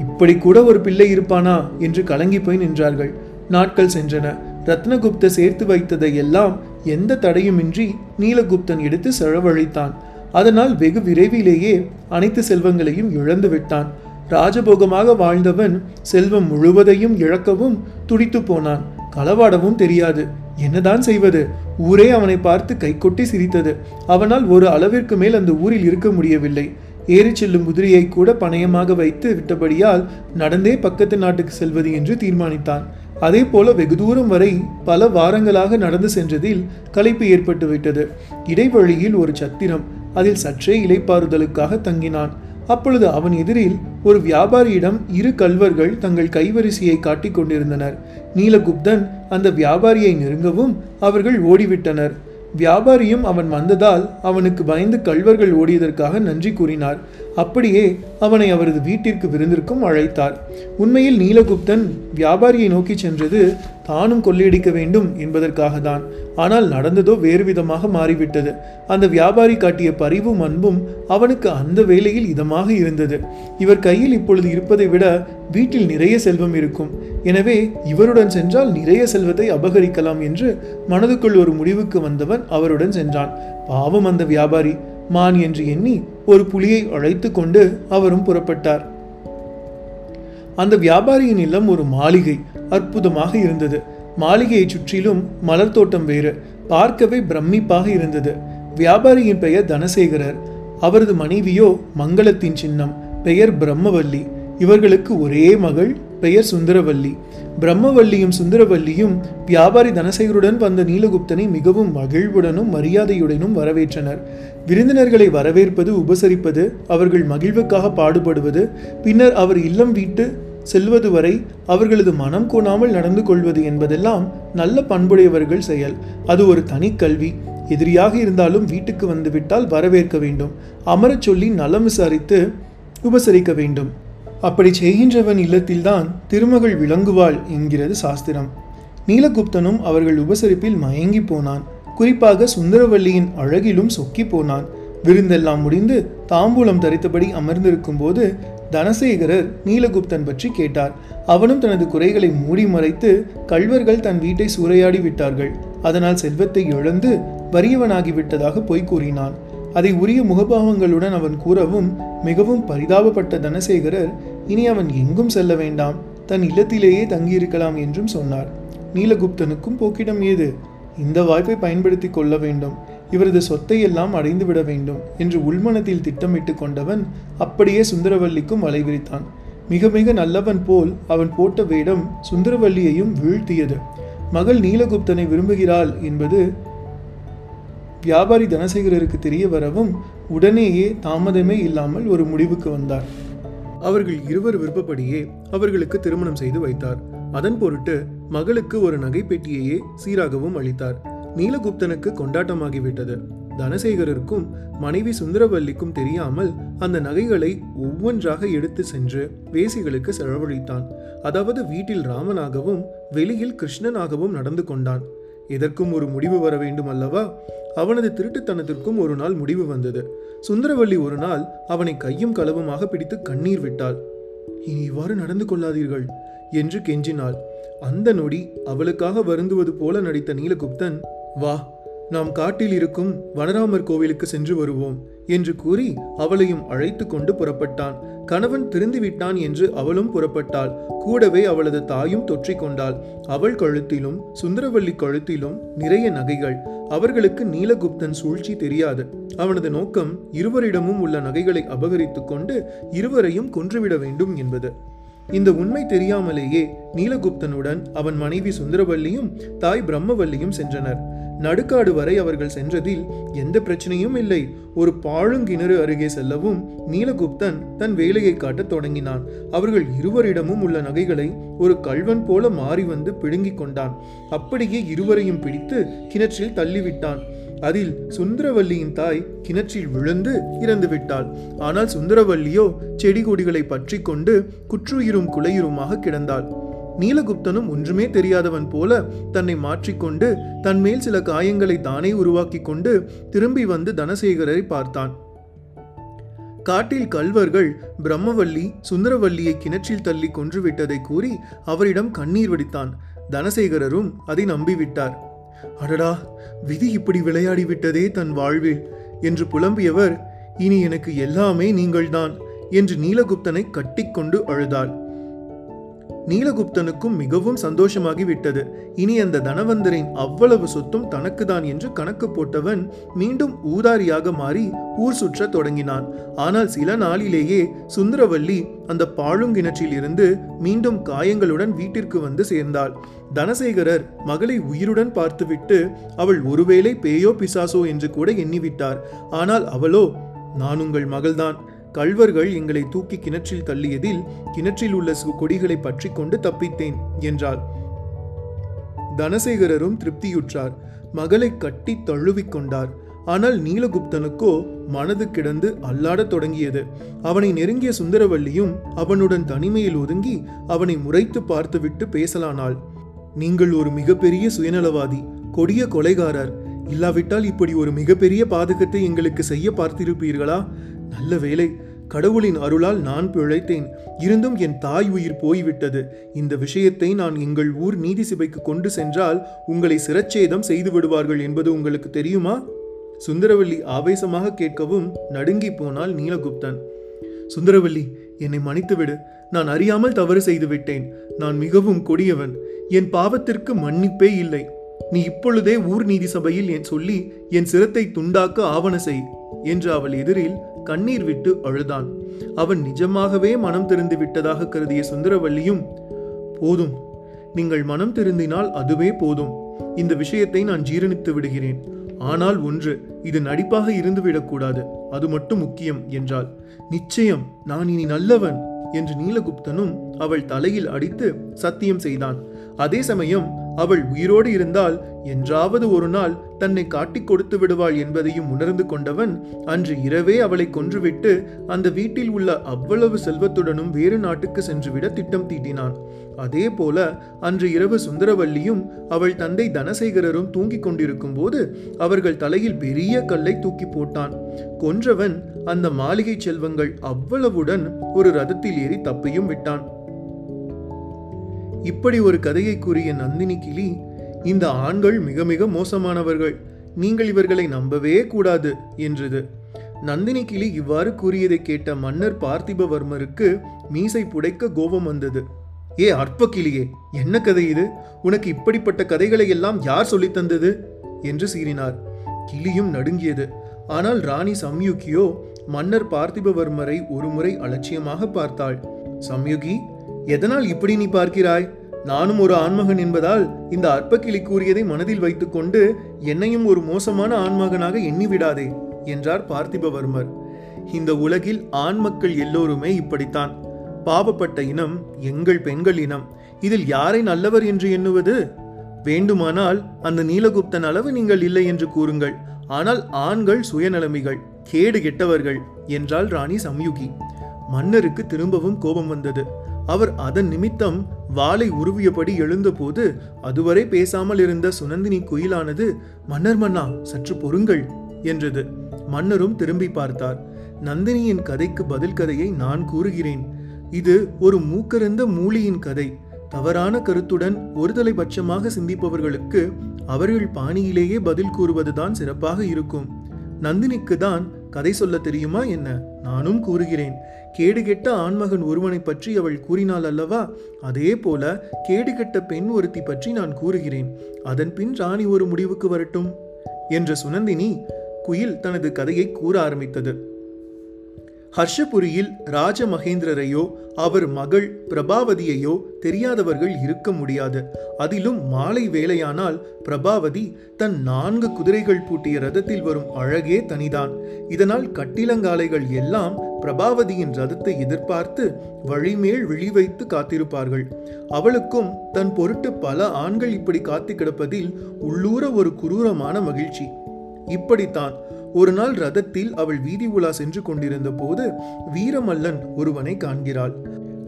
இப்படி கூட ஒரு பிள்ளை இருப்பானா? என்று கலங்கி போய் நின்றார்கள். நாட்கள் சென்றன. ரத்னகுப்த சேர்த்து வைத்ததை எல்லாம் எந்த தடையுமின்றி நீலகுப்தன் எடுத்து செலவழித்தான். அதனால் வெகு விரைவிலேயே அனைத்து செல்வங்களையும் இழந்து விட்டான். ராஜபோகமாக வாழ்ந்தவன் செல்வம் முழுவதையும் இழக்கவும் துடித்து போனான். களவாடவும் தெரியாது. என்னதான் செய்வது? ஊரே அவனை பார்த்து கைகொட்டி சிரித்தது. அவனால் ஒரு அளவிற்கு மேல் அந்த ஊரில் இருக்க முடியவில்லை. ஏறிச் செல்லும் குதிரையை கூட பணயமாக வைத்து விட்டபடியால் நடந்தே பக்கத்து நாட்டுக்கு செல்வது என்று தீர்மானித்தான். அதே போல வெகு தூரம் வரை பல வாரங்களாக நடந்து சென்றதில் களைப்பு ஏற்பட்டு விட்டது இடைவழியில் ஒரு சத்திரம் அதில் சற்றே இலைப்பாறுதலுக்காக தங்கினான். அப்பொழுது அவன் எதிரில் ஒரு வியாபாரியிடம் இரு கல்வர்கள் தங்கள் கைவரிசையை காட்டிக் கொண்டிருந்தனர். நீலகுப்தன் அந்த வியாபாரியை நெருங்கவும் அவர்கள் ஓடிவிட்டனர். வியாபாரியும் அவன் வந்ததால் அவனுக்கு பயந்து கல்வர்கள் ஓடியதற்காக நன்றி கூறினார். அப்படியே அவனை அவரது வீட்டிற்கு விருந்திற்கும் அழைத்தார். உண்மையில் நீலகுப்தன் வியாபாரியை நோக்கி சென்றது தானும் கொள்ளையடிக்க வேண்டும் என்பதற்காக தான் ஆனால் நடந்ததோ வேறு விதமாக மாறிவிட்டது. அந்த வியாபாரி காட்டிய பரிவும் அன்பும் அவனுக்கு அந்த வேளையில் இதமாக இருந்தது. இவர் கையில் இப்பொழுது இருப்பதை விட வீட்டில் நிறைய செல்வம் இருக்கும். எனவே இவருடன் சென்றால் நிறைய செல்வத்தை அபகரிக்கலாம் என்று மனதுக்குள் ஒரு முடிவுக்கு வந்தவன் அவருடன் சென்றான். பாவம் அந்த வியாபாரி. மான் என்று எண்ணி ஒரு புலியை அழைத்து கொண்டு அவரும் புறப்பட்டார். அந்த வியாபாரியின் இல்லம் ஒரு மாளிகை. அற்புதமாக இருந்தது. மாளிகையை சுற்றிலும் மலர் தோட்டம் வேறு பார்க்கவே பிரமிப்பாக இருந்தது. வியாபாரியின் பெயர் தனசேகரர் அவரது மனைவியோ மங்களத்தின் சின்னம் பெயர் பிரம்மவல்லி. இவர்களுக்கு ஒரே மகள் பெயர் சுந்தரவல்லி. பிரம்மவல்லியும் சுந்தரவல்லியும் வியாபாரி தனசேகருடன் வந்த நீலகுப்தனை மிகவும் மகிழ்வுடனும் மரியாதையுடனும் வரவேற்றனர். விருந்தினர்களை வரவேற்பது உபசரிப்பது அவர்கள் மகிழ்வுக்காக பாடுபடுவது பின்னர் அவர் இல்லம் வீட்டு செல்வது வரை அவர்களது மனம் கோணாமல் நடந்து கொள்வது என்பதெல்லாம் நல்ல பண்புடையவர்கள் செயல். அது ஒரு தனி கல்வி. எதிரியாக இருந்தாலும் வீட்டுக்கு வந்துவிட்டால் வரவேற்க வேண்டும். அமரச் சொல்லி நலம் விசாரித்து உபசரிக்க வேண்டும். அப்படி செய்கின்றவன் இல்லத்தில்தான் திருமகள் விளங்குவாள் என்கிறது சாஸ்திரம். நீலகுப்தனும் அவர்கள் உபசரிப்பில் மயங்கி போனான். குறிப்பாக சுந்தரவல்லியின் அழகிலும் சொக்கி போனான். விருந்தெல்லாம் முடிந்து தாம்பூலம் தரித்தபடி அமர்ந்திருக்கும் போது தனசேகரர் நீலகுப்தன் பற்றி கேட்டார். அவனும் தனது குறைகளை மூடி மறைத்து கள்வர்கள் தன் வீட்டை சூறையாடி விட்டார்கள். அதனால் செல்வத்தை இழந்து வறியவனாகிவிட்டதாக பொய் கூறினான். அதை உரிய முகபாவங்களுடன் அவன் கூறவும் மிகவும் பரிதாபப்பட்ட தனசேகரர் இனி அவன் எங்கும் செல்ல வேண்டாம். தன் இல்லத்திலேயே தங்கியிருக்கலாம் என்றும் சொன்னார். நீலகுப்தனுக்கும் போக்கிடம் ஏது? இந்த வாய்ப்பை பயன்படுத்தி கொள்ள வேண்டும். இவரது சொத்தை எல்லாம் அடைந்து விட வேண்டும் என்று உள்மனத்தில் திட்டமிட்டு கொண்டவன் அப்படியே சுந்தரவல்லிக்கும் வலை விரித்தான். மிக மிக நல்லவன் போல் அவன் போட்ட வேடம் சுந்தரவல்லியையும் வீழ்த்தியது. மகள் நீலகுப்தனை விரும்புகிறாள் என்பது வியாபாரி தனசேகரருக்கு தெரிய வரவும் உடனேயே தாமதமே இல்லாமல் ஒரு முடிவுக்கு வந்தார். அவர்கள் இருவர் விருப்பப்படியே அவர்களுக்கு திருமணம் செய்து வைத்தார். அதன் பொருட்டு மகளுக்கு ஒரு நகைப்பெட்டியையே சீராகவும் அளித்தார். நீலகுப்தனுக்கு கொண்டாட்டமாகிவிட்டது. தனசேகரருக்கும் மனைவி சுந்தரவல்லிக்கும் தெரியாமல் அந்த நகைகளை ஒவ்வொன்றாக எடுத்து சென்று வேசிகளுக்கு செலவழித்தான். அதாவது வீட்டில் ராமனாகவும் வெளியில் கிருஷ்ணனாகவும் நடந்து கொண்டான். இதற்கும் ஒரு முடிவு வர வேண்டும் அல்லவா அவனது திருட்டுத்தனத்திற்கும் ஒரு நாள் முடிவு வந்தது. சுந்தரவல்லி ஒரு நாள் அவனை கையும் களவுமாக பிடித்து கண்ணீர் விட்டாள். இனி இவ்வாறு நடந்து கொள்ளாதீர்கள் என்று கெஞ்சினாள். அந்த நொடி அவளுக்காக வருந்துவது போல நடித்த நீலகுப்தன் வா நாம் காட்டில் இருக்கும் வனராமர் கோவிலுக்கு சென்று வருவோம் என்று கூறி அவளையும் அழைத்து கொண்டு புறப்பட்டான். கணவன் திருந்துவிட்டான் என்று அவளும் புறப்பட்டாள். கூடவே அவளது தாயும் தொற்றிக்கொண்டாள் அவள் கழுத்திலும் சுந்தரவல்லி கழுத்திலும் நிறைய நகைகள். அவர்களுக்கு நீலகுப்தன் சூழ்ச்சி தெரியாது. அவனது நோக்கம் இருவரிடமும் உள்ள நகைகளை அபகரித்துக் கொண்டு இருவரையும் கொன்றுவிட வேண்டும் என்பது. இந்த உண்மை தெரியாமலேயே நீலகுப்தனுடன் அவன் மனைவி சுந்தரவல்லியும் தாய் பிரம்மவல்லியும் சென்றனர். நடுக்காடு வரை அவர்கள் சென்றதில் எந்த பிரச்சனையும் இல்லை. ஒரு பாழுங்கிணறு அருகே செல்லவும் நீலகுப்தன் தன் வேலையை காட்டத் தொடங்கினான். அவர்கள் இருவரிடமும் உள்ள நகைகளை ஒரு கள்வன் போல மாறி வந்து பிடுங்கிக் கொண்டான். அப்படியே இருவரையும் பிடித்து கிணற்றில் தள்ளிவிட்டான். அதில் சுந்தரவல்லியின் தாய் கிணற்றில் விழுந்து இறந்து விட்டாள் ஆனால் சுந்தரவல்லியோ செடி கொடிகளை பற்றி கொண்டு குற்றுயிரும் குலையுருமாக கிடந்தாள். நீலகுப்தனும் ஒன்றுமே தெரியாதவன் போல தன்னை மாற்றிக்கொண்டு தன்மேல் சில காயங்களை தானே உருவாக்கி கொண்டு திரும்பி வந்து தனசேகரரை பார்த்தான். காட்டில் கல்வர்கள் பிரம்மவல்லி சுந்தரவல்லியை கிணற்றில் தள்ளி கொன்றுவிட்டதை கூறி அவரிடம் கண்ணீர் வடித்தான். தனசேகரரும் அதை நம்பிவிட்டார். அடடா விதி இப்படி விளையாடி விட்டதே தன் வாழ்வில். என்று புலம்பியவர் இனி எனக்கு எல்லாமே நீங்கள்தான் என்று நீலகுப்தனை கட்டிக்கொண்டு அழுதாள். நீலகுப்தனுக்கும் மிகவும் சந்தோஷமாகி விட்டது இனி அந்த தனவந்தரின் அவ்வளவு சொத்தும் தனக்குதான் என்று கணக்கு போட்டவன் மீண்டும் ஊதாரியாக மாறி ஊர் சுற்றத் தொடங்கினான். ஆனால் சில நாளிலேயே சுந்தரவல்லி அந்த பாழுங்கிணற்றில் இருந்து மீண்டும் காயங்களுடன் வீட்டிற்கு வந்து சேர்ந்தாள். தனசேகரர் மகளை உயிருடன் பார்த்துவிட்டு அவள் ஒருவேளை பேயோ பிசாசோ என்று கூட எண்ணிவிட்டார். ஆனால் அவளோ நான் உங்கள் மகள்தான். கள்வர்கள் எங்களை தூக்கி கிணற்றில் தள்ளியதில் கிணற்றில் உள்ள சு- கொடிகளை பற்றி கொண்டு தப்பித்தேன் என்றாள். தனசேகரரும் திருப்தியுற்றார். மகளை கட்டி தழுவிக் கொண்டார். ஆனால் நீலகுப்தனுக்கோ மனது கிடந்து அல்லாடத் தொடங்கியது. அவனை நெருங்கிய சுந்தரவல்லியும் அவனுடன் தனிமையில் ஒதுங்கி அவனை முறைத்து பார்த்துவிட்டு பேசலானாள். நீங்கள் ஒரு மிகப்பெரிய சுயநலவாதி கொடிய கொலைகாரர். இல்லாவிட்டால் இப்படி ஒரு மிகப்பெரிய பாதகத்தை எங்களுக்கு செய்ய பார்த்திருப்பீர்களா? நல்ல வேலை கடவுளின் அருளால் நான் பிழைத்தேன். இருந்தும் என் தாய் உயிர் போய்விட்டது. இந்த விஷயத்தை நான் எங்கள் ஊர் நீதி சபைக்கு கொண்டு சென்றால் உங்களை சிரச்சேதம் செய்து விடுவார்கள் என்பது உங்களுக்கு தெரியுமா? சுந்தரவல்லி ஆவேசமாக கேட்கவும் நடுங்கி போனால் நீலகுப்தன். சுந்தரவல்லி என்னை மன்னித்துவிடு. நான் அறியாமல் தவறு செய்துவிட்டேன் நான் மிகவும் கொடியவன். என் பாவத்திற்கு மன்னிப்பே இல்லை. நீ இப்பொழுதே ஊர் நீதி சபையில் என் சொல்லி என் சிரத்தை துண்டாக்க ஆவண செய் என்று அவள் எதிரில் கண்ணீர் விட்டு அழுதான். அவன் நிஜமாகவே மனம் திறந்து விட்டதாக கருதிய சுந்தரவல்லியும் போதும் நீங்கள் மனம் திருந்தினால் அதுவே போதும். இந்த விஷயத்தை நான் ஜீரணித்து விடுகிறேன். ஆனால் ஒன்று இது நடிப்பாக இருந்து விடக்கூடாது. அது மட்டும் முக்கியம் என்றாள். நிச்சயம் நான் இனி நல்லவன் என்று நீலகுப்தனும் அவள் தலையில் அடித்து சத்தியம் செய்தான். அதே சமயம் அவள் உயிரோடு இருந்தால் என்றாவது ஒரு நாள் தன்னை காட்டிக் கொடுத்து விடுவாள் என்பதையும் உணர்ந்து கொண்டவன் அன்று இரவே அவளை கொன்றுவிட்டு அந்த வீட்டில் உள்ள அவ்வளவு செல்வத்துடனும் வேறு நாட்டுக்கு சென்றுவிட திட்டம் தீட்டினான். அதே போல அன்று இரவு சுந்தரவல்லியும் அவள் தந்தை தனசேகரரும் தூங்கிக் கொண்டிருக்கும் போது அவர்கள் தலையில் பெரிய கல்லை தூக்கி போட்டான். கொன்றவன் அந்த மாளிகை செல்வங்கள் அவ்வளவுடன் ஒரு ரதத்தில் ஏறி தப்பியும் விட்டான். இப்படி ஒரு கதையை கூறிய நந்தினி கிளி இந்த ஆண்கள் மிக மிக மோசமானவர்கள். நீங்கள் இவர்களை நம்பவே கூடாது என்றது. நந்தினி கிளி இவ்வாறு கூறியதை கேட்ட மன்னர் பார்த்திபவர்மருக்கு மீசை புடைக்க கோபம் வந்தது. ஏ அற்ப கிளியே என்ன கதை இது? உனக்கு இப்படிப்பட்ட கதைகளை எல்லாம் யார் சொல்லித் தந்தது? என்று சீறினார். கிளியும் நடுங்கியது. ஆனால் ராணி சம்யுகியோ மன்னர் பார்த்திபவர்மரை ஒருமுறை அலட்சியமாக பார்த்தாள். சம்யுகி எதனால் இப்படி நீ பார்க்கிறாய்? நானும் ஒரு ஆண்மகன் என்பதால் இந்த அற்பக்கிளி கூறியதை மனதில் வைத்துக்கொண்டு என்னையும் ஒரு மோசமான ஆண்மகனாக எண்ணிவிடாதே என்றார் பார்த்திபவர்மர். இந்த உலகில் ஆண் மக்கள் எல்லோருமே இப்படித்தான். பாவப்பட்ட இனம் எங்கள் பெண்கள் இனம். இதில் யாரை நல்லவர் என்று எண்ணுவது? வேண்டுமானால் அந்த நீலகுப்தன் அளவு நீங்கள் இல்லை என்று கூறுங்கள். ஆனால் ஆண்கள் சுயநலமிகள் கேடு கெட்டவர்கள் என்றாள் ராணி சம்யுகி. மன்னருக்கு திரும்பவும் கோபம் வந்தது. அவர் அதன் நிமித்தம் வாளை உருவியபடி எழுந்தபோது அதுவரை பேசாமல் இருந்த சுனந்தினி குயிலானது மன்னர் மன்னா சற்று பொறுங்கள் என்றது. மன்னரும் திரும்பி பார்த்தார். நந்தினியின் கதைக்கு பதில் கதையை நான் கூறுகிறேன். இது ஒரு மூக்கரந்த மூலியின் கதை. தவறான கருத்துடன் ஒருதலை பட்சமாக சிந்திப்பவர்களுக்கு அவர்கள் பாணியிலேயே பதில் கூறுவதுதான் சிறப்பாக இருக்கும். நந்தினிக்கு தான் கதை சொல்ல தெரியுமா என்ன? நானும் கூறுகிறேன். கேடுகெட்ட ஆண்மகன் ஒருவனை பற்றி அவள் கூறினாள் அல்லவா? அதே போல கேடுகெட்ட பெண் ஒருத்தி பற்றி நான் கூறுகிறேன். அதன் பின் ராணி ஒரு முடிவுக்கு வரட்டும்? என்ற சுனந்தினி குயில் தனது கதையை கூற ஆரம்பித்தது. ஹர்ஷபுரியில் ராஜமகேந்திரரையோ அவர் மகள் பிரபாவதியையோ தெரியாதவர்கள் இருக்க முடியாது. அதிலும் மாலை வேளையானால் பிரபாவதி தன் நான்கு குதிரைகள் பூட்டிய ரதத்தில் வரும் அழகே தனிதான். இதனால் கட்டிலங்காலைகள் எல்லாம் பிரபாவதியின் ரதத்தை எதிர்பார்த்து வழிமேல் விழிவைத்து காத்திருப்பார்கள். அவளுக்கும் தன் பொருட்டு பல ஆண்கள் இப்படி காத்து கிடப்பதில் உள்ளூர ஒரு குரூரமான மகிழ்ச்சி. இப்படித்தான் ஒரு நாள் ரதத்தில் அவள் வீதி உலா சென்று கொண்டிருந்த போது வீரமல்லன் ஒருவனை காண்கிறாள்.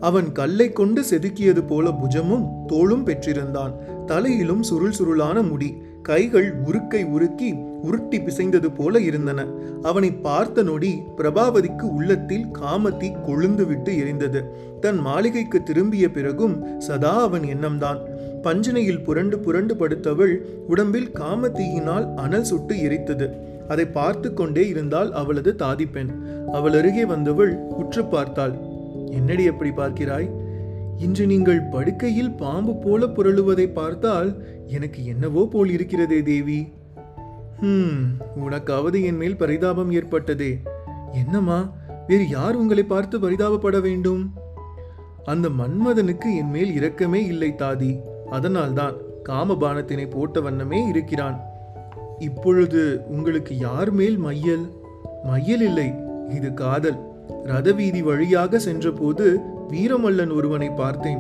அவன் கல்லை கொண்டு செதுக்கியது போல புஜமும் தோளும் பெற்றிருந்தான். தலையிலும் சுருள் சுருளான முடி கைகள் உருக்கை உருக்கி உருட்டி பிசைந்தது போல இருந்தன. அவனை பார்த்த நொடி பிரபாவதிக்கு உள்ளத்தில் காமத்தி கொழுந்துவிட்டு எரிந்தது. தன் மாளிகைக்கு திரும்பிய பிறகும் சதா அவன் எண்ணம்தான். பஞ்சனையில் புரண்டு புரண்டு படுத்தவள் உடம்பில் காமத்தீயினால் அனல் சுட்டு எரித்தது. அதை பார்த்து கொண்டே இருந்தால் அவளது தாதி பெண். அவள் அருகே வந்தவள் உற்று பார்த்தாள். என்னடி எப்படி பார்க்கிறாய்? இன்று நீங்கள் படுக்கையில் பாம்பு போல புரளுவதை பார்த்தால் எனக்கு என்னவோ போல் இருக்கிறதே தேவி. ஹம் உனக்காவது என் மேல் பரிதாபம் ஏற்பட்டதே. என்னம்மா வேறு யார் உங்களை பார்த்து பரிதாபப்பட வேண்டும்? அந்த மன்மதனுக்கு என் மேல் இரக்கமே இல்லை தாதி. அதனால்தான் காமபானத்தினை போட்ட வண்ணமே இருக்கிறான். இப்பொழுது உங்களுக்கு யார் மேல் மையல்? மையல் இல்லை இது காதல். ரதவீதி வழியாக சென்றபோது வீரமல்லன் ஒருவனை பார்த்தேன்.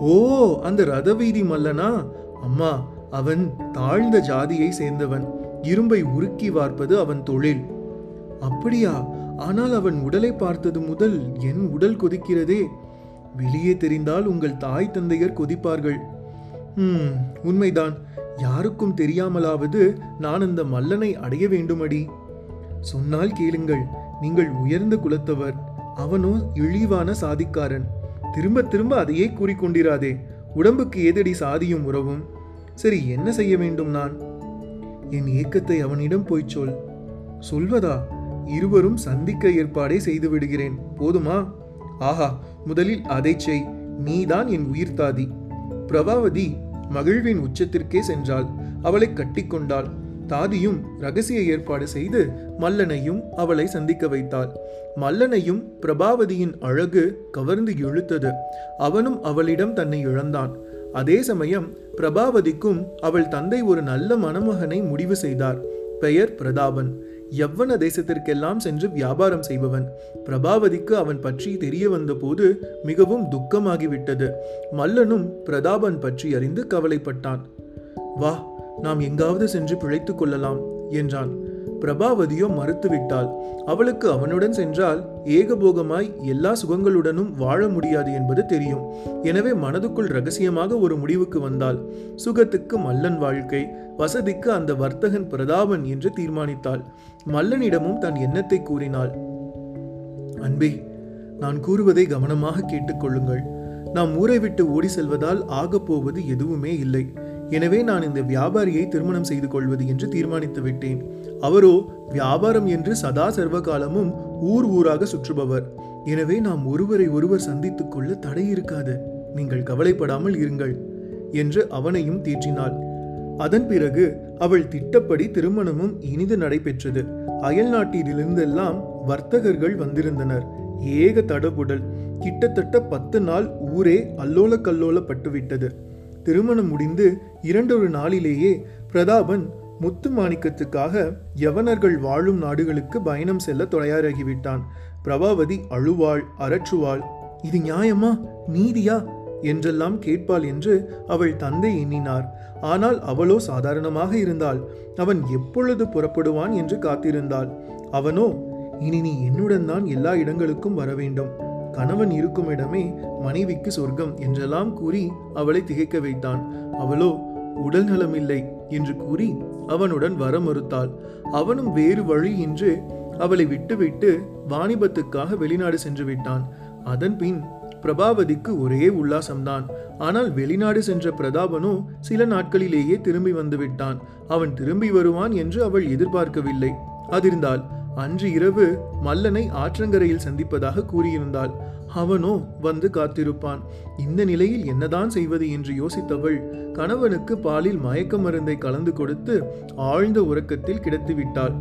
ஓ அந்த ரதவீதி மல்லனா? அம்மா அவன் தாழ்ந்த ஜாதியை சேர்ந்தவன். இரும்பை உருக்கி வார்ப்பது அவன் தொழில். அப்படியா? ஆனால் அவன் உடலை பார்த்தது முதல் என் உடல் கொதிக்கிறதே. வெளியே தெரிந்தால் உங்கள் தாய் தந்தையர் கொதிப்பார்கள். உம் உண்மைதான். யாருக்கும் தெரியாமலாவது நான் அந்த மல்லனை அடைய வேண்டுமடி. சொன்னால் கேளுங்கள் நீங்கள் உயர்ந்த குலத்தவர் அவனோ இழிவான சாதிக்காரன். திரும்ப திரும்ப அதையே கூறிக்கொண்டிராதே உடம்புக்கு ஏதடி சாதியும் உறவும்? சரி என்ன செய்ய வேண்டும் நான்? என் ஏக்கத்தை அவனிடம் போய் சொல். சொல்வதா? இருவரும் சந்திக்க ஏற்பாடே செய்து விடுகிறேன். போதுமா? ஆஹா முதலில் அதை செய். நீதான் என் உயிர் தாதி பிரபாவதி மகிழ்வின் உச்சத்திற்கே சென்றாள். அவளை கட்டிக்கொண்டாள். தாதியும் ரகசிய ஏற்பாடு செய்து மல்லனையும் அவளை சந்திக்க வைத்தாள். மல்லனையும் பிரபாவதியின் அழகு கவர்ந்து இழுத்தது. அவனும் அவளிடம் தன்னை இழந்தான். அதே சமயம் பிரபாவதிக்கும் அவள் தந்தை ஒரு நல்ல மணமகனை முடிவு செய்தார். பெயர் பிரதாபன். யவ்வன தேசத்திற்கெல்லாம் சென்று வியாபாரம் செய்பவன். பிரபாவதிக்கு அவன் பற்றி தெரிய வந்தபோது மிகவும் துக்கமாகிவிட்டது. மல்லனும் பிரதாபன் பற்றி அறிந்து கவலைப்பட்டான். வா நாம் எங்காவது சென்று பிழைத்துக் கொள்ளலாம் என்றான். பிரபாவதியோ மறுத்துவிட்டாள். அவளுக்கு அவனுடன் சென்றால் ஏகபோகமாய் எல்லா சுகங்களுடனும் வாழ முடியாது என்பது தெரியும். எனவே மனதுக்குள் ரகசியமாக ஒரு முடிவுக்கு வந்தாள். சுகத்துக்கு மல்லன் வாழ்க்கை வசதிக்கு அந்த வர்த்தகன் பிரதாபன் என்று தீர்மானித்தாள். மல்லனிடமும் தன் எண்ணத்தை கூறினாள் அன்பே நான் கூறுவதை கவனமாக கேட்டுக்கொள்ளுங்கள் நாம் ஊரை விட்டு ஓடி செல்வதால் ஆகப்போவது எதுவுமே இல்லை. எனவே நான் இந்த வியாபாரியை திருமணம் செய்து கொள்வது என்று தீர்மானித்து விட்டேன். அவரோ வியாபாரம் என்று சதா சர்வ காலமும் ஊர் ஊராக சுற்றுபவர். எனவே நாம் ஒருவரை ஒருவர் சந்தித்துக் கொள்ள தடை இருக்காது. நீங்கள் கவலைப்படாமல் இருங்கள் என்று அவனையும் தேற்றினாள் அதன் பிறகு அவள் திட்டப்படி திருமணமும் இனிது நடைபெற்றது. அயல் நாட்டிலிருந்தெல்லாம் வர்த்தகர்கள் வந்திருந்தனர். ஏக தடபுடல். கிட்டத்தட்ட பத்து நாள் ஊரே அல்லோல கல்லோலப்பட்டுவிட்டது திருமணம் முடிந்து இரண்டொரு நாளிலேயே பிரதாபன் முத்து மாணிக்கத்துக்காக யவனர்கள் வாழும் நாடுகளுக்கு பயணம் செல்ல தயாராகிவிட்டான். பிரபாவதி அழுவாள் அரற்றுவாள் இது நியாயமா? நீதியா? என்றெல்லாம் கேட்பாள் என்று அவள் தந்தை எண்ணினார். ஆனால் அவளோ சாதாரணமாக இருந்தாள். அவன் எப்பொழுது புறப்படுவான் என்று காத்திருந்தாள். அவனோ இனி நீ என்னுடன் தான் எல்லா இடங்களுக்கும் வர வேண்டும். கணவன் இருக்கும் இடமே மனைவிக்கு சொர்க்கம் என்றெல்லாம் கூறி அவளை திகைக்க வைத்தான். அவளோ உடல் நலமில்லை என்று கூறி அவனுடன் வர மறுத்தாள். அவனும் வேறு வழி என்று அவளை விட்டுவிட்டு வாணிபத்துக்காக வெளிநாடு சென்று விட்டான். அதன் பின் பிரபாவதிக்கு ஒரே உல்லாசம்தான். ஆனால் வெளிநாடு சென்ற பிரதாபனோ சில நாட்களிலேயே திரும்பி வந்துவிட்டான் அவன் திரும்பி வருவான் என்று அவள் எதிர்பார்க்கவில்லை. அதிர்ந்தாள். அன்று இரவு மல்லனை ஆற்றங்கரையில் சந்திப்பதாக கூறியிருந்தாள். அவனோ வந்து காத்திருப்பான். இந்த நிலையில் என்னதான் செய்வது என்று யோசித்தவள் கணவனுக்கு பாலில் மயக்க மருந்தை கலந்து கொடுத்து ஆழ்ந்த உறக்கத்தில் கிடத்தி விட்டாள்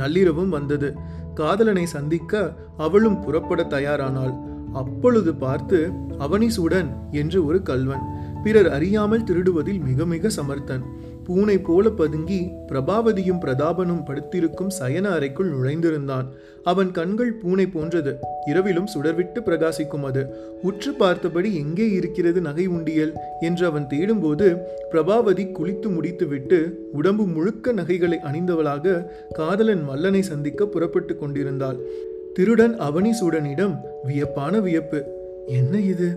நள்ளிரவும் வந்தது. காதலனை சந்திக்க அவளும் புறப்பட தயாரானாள். அப்பொழுது பார்த்து அவனிசுடன் என்று ஒரு கல்வன் பிறர் அறியாமல் திருடுவதில் மிக மிக சமர்த்தன். பூனை போல பதுங்கி பிரபாவதியும் பிரதாபனும் படுத்திருக்கும் சயன அறைக்குள் நுழைந்திருந்தான். அவன் கண்கள் பூனை போன்றது. இரவிலும் சுடர்விட்டு பிரகாசிக்கும் அது. உற்று பார்த்தபடி எங்கே இருக்கிறது நகை உண்டியல் என்று அவன் தேடும்போது பிரபாவதி குளித்து முடித்துவிட்டு உடம்பு முழுக்க நகைகளை அணிந்தவளாக காதலன் மல்லனை சந்திக்க புறப்பட்டு கொண்டிருந்தாள். திருடன் அவனி சூடனிடம் வியப்பான வியப்பு. என்ன இது?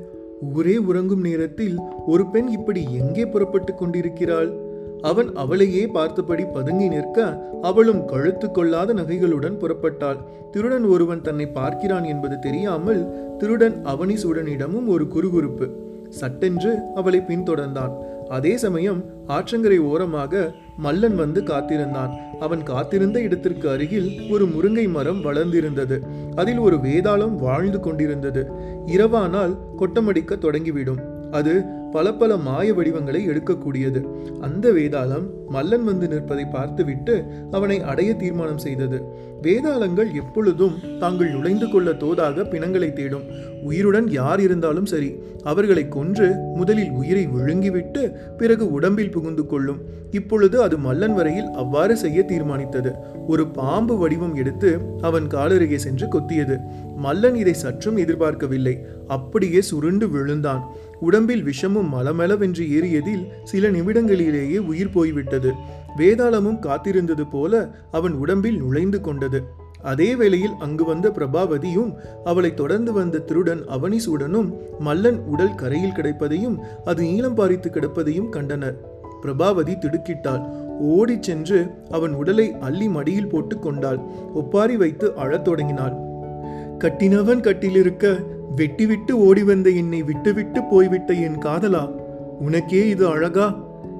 ஊரே உறங்கும் நேரத்தில் ஒரு பெண் இப்படி எங்கே புறப்பட்டு கொண்டிருக்கிறாள்? அவன் அவளையே பார்த்தபடி பதுங்கி நிற்க அவளும் கழுத்து கொள்ளாத நகைகளுடன் புறப்பட்டாள். திருடன் ஒருவன் தன்னை பார்க்கிறான் என்பது தெரியாமல் திருடன் அவனிசூடனிடமும் ஒரு குறுகுறுப்பு. சட்டென்று அவளை பின்தொடர்ந்தான். அதே சமயம் ஆற்றங்கரை ஓரமாக மல்லன் வந்து காத்திருந்தான். அவன் காத்திருந்த இடத்திற்கு அருகில் ஒரு முருங்கை மரம் வளர்ந்திருந்தது. அதில் ஒரு வேதாளம் வாழ்ந்து கொண்டிருந்தது. இரவானால் கொட்டமடிக்க தொடங்கிவிடும். அது பல பல மாய வடிவங்களை எடுக்கக்கூடியது. அந்த வேதாளம் மல்லன் வந்து நிற்பதை பார்த்துவிட்டு அவனை அடைய தீர்மானம் செய்தது. வேதாளங்கள் எப்பொழுதும் தாங்கள் நுழைந்து கொள்ள தோதாக பிணங்களை தேடும். உயிருடன் யார் இருந்தாலும் சரி அவர்களை கொன்று முதலில் உயிரை விழுங்கிவிட்டு பிறகு உடம்பில் புகுந்து கொள்ளும். இப்பொழுது அது மல்லன் வரையில் அவ்வாறு செய்ய தீர்மானித்தது. ஒரு பாம்பு வடிவம் எடுத்து அவன் காலருகே சென்று கொத்தியது. மல்லன் இதை சற்றும் எதிர்பார்க்கவில்லை. அப்படியே சுருண்டு விழுந்தான். உடம்பில் விஷமும் மலமளவென்று ஏறியதில் சில நிமிடங்களிலேயே உயிர் போய்விட்டது. வேதாளமும் காத்திருந்தது போல அவன் உடம்பில் நுழைந்து கொண்டது. அதே வேளையில் அங்கு வந்த பிரபாவதியும் அவளை தொடர்ந்து வந்த திருடன் அவனிசூடனும் மல்லன் உடல் கரையில் கிடைப்பதையும் அது நீளம் பாரித்து கிடப்பதையும் கண்டனர். பிரபாவதி திடுக்கிட்டாள். ஓடிச் சென்று அவன் உடலை அள்ளி மடியில் போட்டு கொண்டாள். ஒப்பாரி வைத்து அழத் தொடங்கினாள். கட்டினவன் கட்டிலிருக்க வெட்டிவிட்டு ஓடி வந்த என்னை விட்டுவிட்டு போய்விட்ட என் காதலா உனக்கே இது அழகா?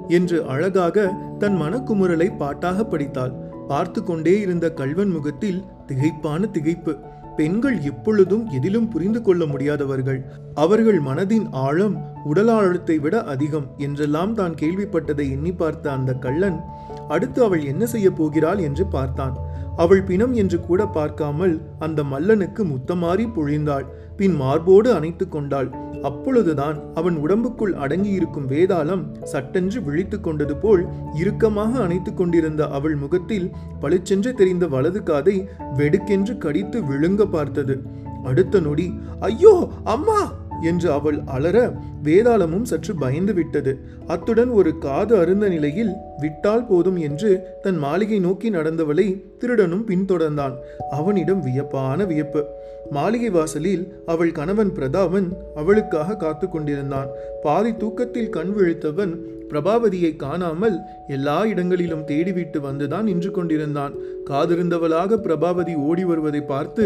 என்று அழகாக தன் மனக்குமுறலை பாட்டாக படித்தாள். பார்த்து கொண்டே இருந்த கல்வன் முகத்தில் திகைப்பான திகைப்பு. பெண்கள் எப்பொழுதும் எதிலும் புரிந்து கொள்ள முடியாதவர்கள். அவர்கள் மனதின் ஆழம் உடல் ஆழத்தை விட அதிகம் என்றெல்லாம் தான் கேள்விப்பட்டதை எண்ணி பார்த்த அந்த கள்ளன் அடுத்து அவள் என்ன செய்ய போகிறாள் என்று பார்த்தான். அவள் பிணம் என்று கூட பார்க்காமல் அந்த மல்லனுக்கு முத்தமாறி பொழிந்தாள். பின் மார்போடு அணைத்து கொண்டாள். அப்பொழுதுதான் அவன் உடம்புக்குள் அடங்கியிருக்கும் வேதாளம் சட்டென்று விழித்து கொண்டது போல் இறுக்கமாக அணைத்து கொண்டிருந்த அவள் முகத்தில் பளிச்சென்று தெரிந்த வலது காதை வெடுக்கென்று கடித்து விழுங்க பார்த்தது. அடுத்த நொடி ஐயோ அம்மா! என்று அவள் அலற வேதாளமும் சற்று பயந்து விட்டது. அத்துடன் ஒரு காது அருந்த நிலையில் விட்டால் போதும் என்று தன் மாளிகை நோக்கி நடந்தவளை திருடனும் பின்தொடர்ந்தான். அவனிடம் வியப்பான வியப்பு. மாளிகை வாசலில் அவள் கணவன் பிரதாபன் அவளுக்காக காத்து கொண்டிருந்தான். பாதி தூக்கத்தில் கண் விழித்தவன் பிரபாவதியை காணாமல் எல்லா இடங்களிலும் தேடிவிட்டு வந்துதான் நின்று கொண்டிருந்தான். காதிருந்தவளாக பிரபாவதி ஓடி வருவதை பார்த்து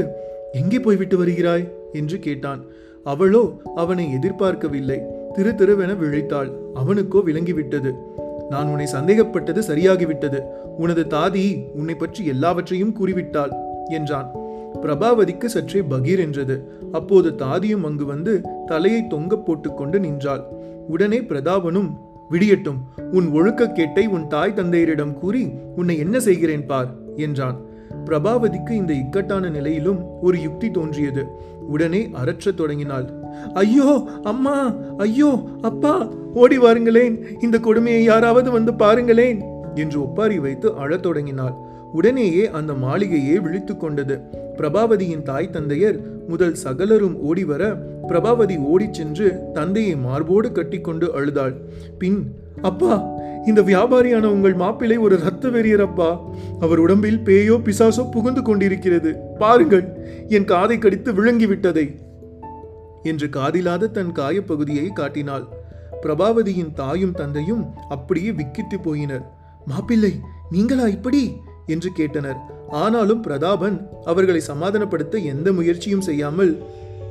எங்கே போய்விட்டு வருகிறாய்? என்று கேட்டான். அவளோ அவனை எதிர்பார்க்கவில்லை. திரு திருவென விழித்தாள். அவனுக்கோ விளங்கிவிட்டது. நான் உன்னை சந்தேகப்பட்டது சரியாகிவிட்டது. உனது தாதி உன்னை பற்றி எல்லாவற்றையும் கூறிவிட்டாள் என்றான். பிரபாவதிக்கு சற்றே பகீர் என்றது. அப்போது தாதியும் அங்கு வந்து தலையை தொங்க போட்டுக்கொண்டு நின்றாள். உடனே பிரதாபனும் விடியட்டும் உன் ஒழுக்க கேட்டை உன் தாய் தந்தையரிடம் கூறி உன்னை என்ன செய்கிறேன் பார்? என்றான். பிரபாவதிக்கு இந்த இக்கட்டான நிலையிலும் ஒரு யுக்தி தோன்றியது. உடனே அரற்றத் தொடங்கினாள். ஐயோ அம்மா! ஐயோ அப்பா! ஓடி வாருங்களேன். இந்த கொடுமையை யாராவது வந்து பாருங்களேன்! என்று ஒப்பாரி வைத்து அழத் தொடங்கினாள். உடனேயே அந்த மாளிகையே விழித்து கொண்டது. பிரபாவதியின் தாய் தந்தையர் முதல் சகலரும் ஓடிவர பிரபாவதி ஓடிச் சென்று தந்தையை மார்போடு கட்டிக்கொண்டு அழுதாள். பின் அப்பா இந்த வியாபாரியான உங்கள் மாப்பிள்ளை ஒரு ரத்த வெறியரப்பா அவர் உடம்பில் பேயோ பிசாசோ புகுந்து கொண்டிருக்கிறது. பாருங்கள் என் காதை கடித்து விழுங்கி விட்டதை என்று காதிலாத தன் காயப்பகுதியை காட்டினாள். பிரபாவதியின் தாயும் தந்தையும் அப்படியே விக்கித்து போயினர். மாப்பிள்ளை நீங்களா இப்படி? என்று கேட்டனர். ஆனாலும் பிரதாபன் அவர்களை சமாதானப்படுத்த எந்த முயற்சியும் செய்யாமல்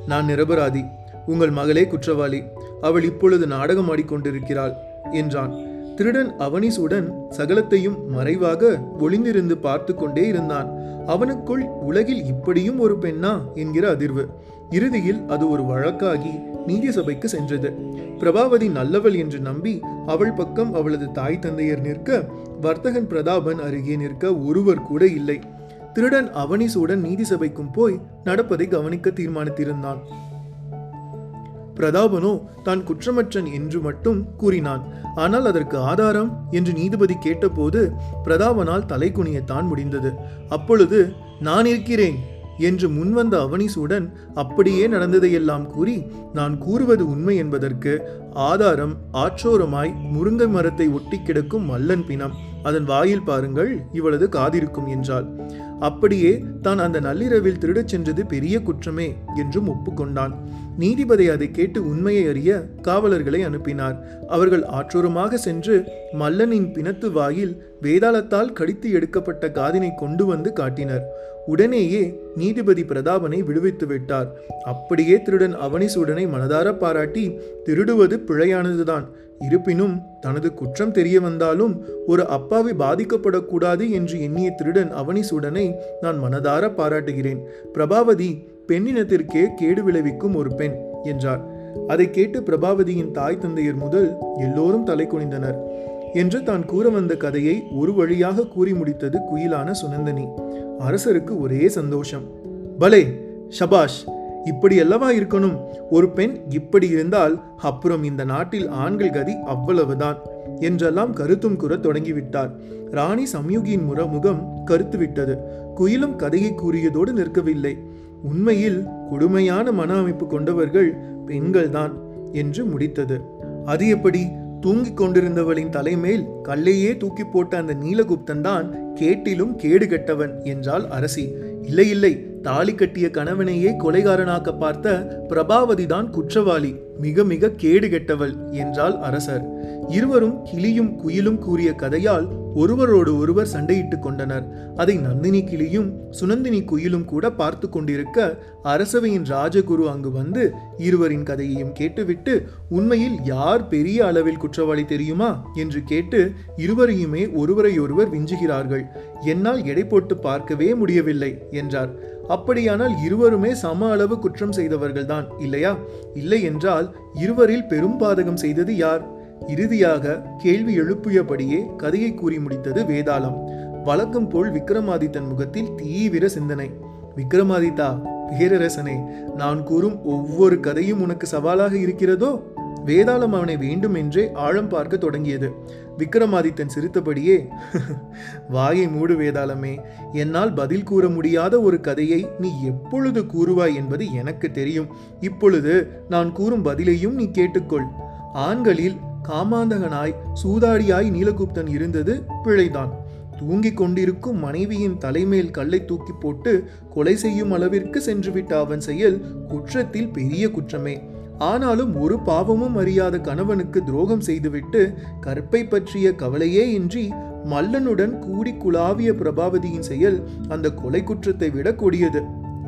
நான் நிரபராதி உங்கள் மகளே குற்றவாளி அவள் இப்பொழுது நாடகம் ஆடிக்கொண்டிருக்கிறாள் என்றான். திருடன் அவனிசுடன் சகலத்தையும் மறைவாக ஒளிந்திருந்து பார்த்து கொண்டே இருந்தான். அவனுக்குள் உலகில் இப்படியும் ஒரு பெண்ணா? என்கிற அதிர்வு. இறுதியில் அது ஒரு வழக்காகி நீதி சபைக்கு சென்றது. பிரபாவதி நல்லவள் என்று நம்பி அவள் பக்கம் அவளது தாய் தந்தையர் நிற்க வர்த்தகன் பிரதாபன் அருகே நிற்க ஒருவர் கூட இல்லை. திருடன் அவனிசுடன் நீதி சபைக்கும் போய் நடப்பதை கவனிக்க தீர்மானித்திருந்தான். பிரதாபனோ தான் குற்றமற்றன் என்று மட்டும் கூறினான். ஆனால் அதற்கு ஆதாரம்? என்று நீதிபதி கேட்டபோது பிரதாபனால் தலை குனியத்தான் முடிந்தது. அப்பொழுது நான் இருக்கிறேன் என்று முன்வந்த அவனிசுடன் அப்படியே நடந்ததையெல்லாம் கூறி நான் கூறுவது உண்மை என்பதற்கு ஆதாரம் ஆற்றோரமாய் முருங்கை மரத்தை ஒட்டி கிடக்கும் மல்லன் பிணம். அதன் வாயில் பாருங்கள் இவளது காதிருக்கும் என்றாள். அப்படியே தான் அந்த நள்ளிரவில் திருடச் சென்றது பெரிய குற்றமே என்றும் ஒப்புக்கொண்டான். நீதிபதி அதை கேட்டு உண்மையை அறிய காவலர்களை அனுப்பினார். அவர்கள் ஆற்றோரமாக சென்று மல்லனின் பிணத்து வாயில் வேதாளத்தால் கடித்து எடுக்கப்பட்ட காதினை கொண்டு வந்து காட்டினர். உடனேயே நீதிபதி பிரதாபனை விடுவித்து விட்டார். அப்படியே திருடன் அவனிசூடனை மனதார பாராட்டி திருடுவது பிழையானதுதான். இருப்பினும் தனது குற்றம் தெரிய வந்தாலும் ஒரு அப்பாவி பாதிக்கப்படக்கூடாது என்று எண்ணிய திருடன் அவனிசூடனை நான் மனதார பாராட்டுகிறேன். பிரபாவதி பெண்ணினத்திற்கே கேடு விளைவிக்கும் ஒரு பெண் என்றார். அதை கேட்டு பிரபாவதியின் தாய் தந்தையர் முதல் எல்லோரும் தலை குனிந்தனர் என்று தான் கூற வந்த கதையை ஒரு வழியாக கூறி முடித்தது குயிலான சுனந்தனி அரசருக்கு ஒரே சந்தோஷம். பலே ஷபாஷ் இப்படி அல்லவா இருக்கணும்? ஒரு பெண் இப்படி இருந்தால் அப்புறம் இந்த நாட்டில் ஆண்கள் கதி அவ்வளவுதான் என்றெல்லாம் கருத்தும் கூற தொடங்கிவிட்டார். ராணி சம்யுகியின் முற முகம் கருத்து விட்டது குயிலும் கதையை கூறியதோடு நிற்கவில்லை. உண்மையில் கொடுமையான மன அமைப்பு கொண்டவர்கள் பெண்கள்தான் என்று முடித்தது. அது எப்படி? தூங்கிக் கொண்டிருந்தவளின் தலைமேல் கல்லையே தூக்கி போட்ட அந்த நீலகுப்தன் தான் கேட்டிலும் கேடு கெட்டவன் என்றாள் அரசி. இல்லை இல்லை தாலி கட்டிய கணவனையே கொலைகாரனாக்க பார்த்த பிரபாவதி தான் குற்றவாளி மிக மிக கேடு கெட்டவள் என்றாள் அரசர். இருவரும் கிளியும் குயிலும் கூறிய கதையால் ஒருவரோடு ஒருவர் சண்டையிட்டுக் கொண்டனர். அதை நந்தினி கிளியும் சுனந்தினி குயிலும் கூட பார்த்து கொண்டிருக்க அரசவையின் ராஜகுரு அங்கு வந்து இருவரின் கதையையும் கேட்டுவிட்டு உண்மையில் யார் பெரிய அளவில் குற்றவாளி தெரியுமா? என்று கேட்டு இருவரையுமே ஒருவரையொருவர் விஞ்சுகிறார்கள். என்னால் எடை போட்டு பார்க்கவே முடியவில்லை என்றார். அப்படியானால் இருவருமே சம அளவு குற்றம் செய்தவர்கள்தான் இல்லையா? இல்லை என்றால் இருவரில் பெரும் பாதகம் செய்தது யார்? இறுதியாக கேள்வி எழுப்பியபடியே கதையை கூறி முடித்தது வேதாளம். வழக்கம் போல் விக்ரமாதித்தன் முகத்தில் தீவிர சிந்தனை. விக்ரமாதித்தா பேரரசனே நான் கூறும் ஒவ்வொரு கதையும் உனக்கு சவாலாக இருக்கிறதோ? வேதாளம் அவனை வேண்டும் என்றே ஆழம் பார்க்க தொடங்கியது. விக்ரமாதித்தன் சிரித்தபடியே வாயை மூடு வேதாளமே என்னால் பதில் கூற முடியாத ஒரு கதையை நீ எப்பொழுது கூறுவாய் என்பது எனக்கு தெரியும். இப்பொழுது நான் கூறும் பதிலையும் நீ கேட்டுக்கொள். ஆண்களில் காமாந்தகனாய் சூதாடியாய் நீலகுப்தன் இருந்தது பிழைதான். தூங்கிக் கொண்டிருக்கும் மனைவியின் தலைமேல் கல்லை தூக்கி போட்டு கொலை செய்யும் அளவிற்கு சென்றுவிட்ட அவன் செயல் குற்றத்தில் பெரிய குற்றமே. ஆனாலும் ஒரு பாவமும் அறியாத கணவனுக்கு துரோகம் செய்துவிட்டு கற்பை பற்றிய கவலையே இன்றி மல்லனுடன் கூடி குழாவிய பிரபாவதியின் செயல் அந்த கொலை குற்றத்தை விட கொடியது.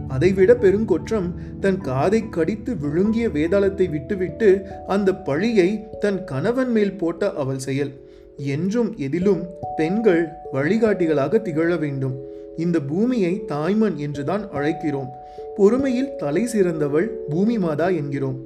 அதைவிட பெருங்கொற்றம் தன் காதை கடித்து விழுங்கிய வேதாளத்தை விட்டுவிட்டு அந்த பழியை தன் கணவன் மேல் போட்ட அவள் செயல். என்றும் எதிலும் பெண்கள் வழிகாட்டிகளாக திகழ வேண்டும். இந்த பூமியை தாய்மன் என்றுதான் அழைக்கிறோம். பொறுமையில் தலை சிறந்தவள் பூமி மாதா என்கிறோம்.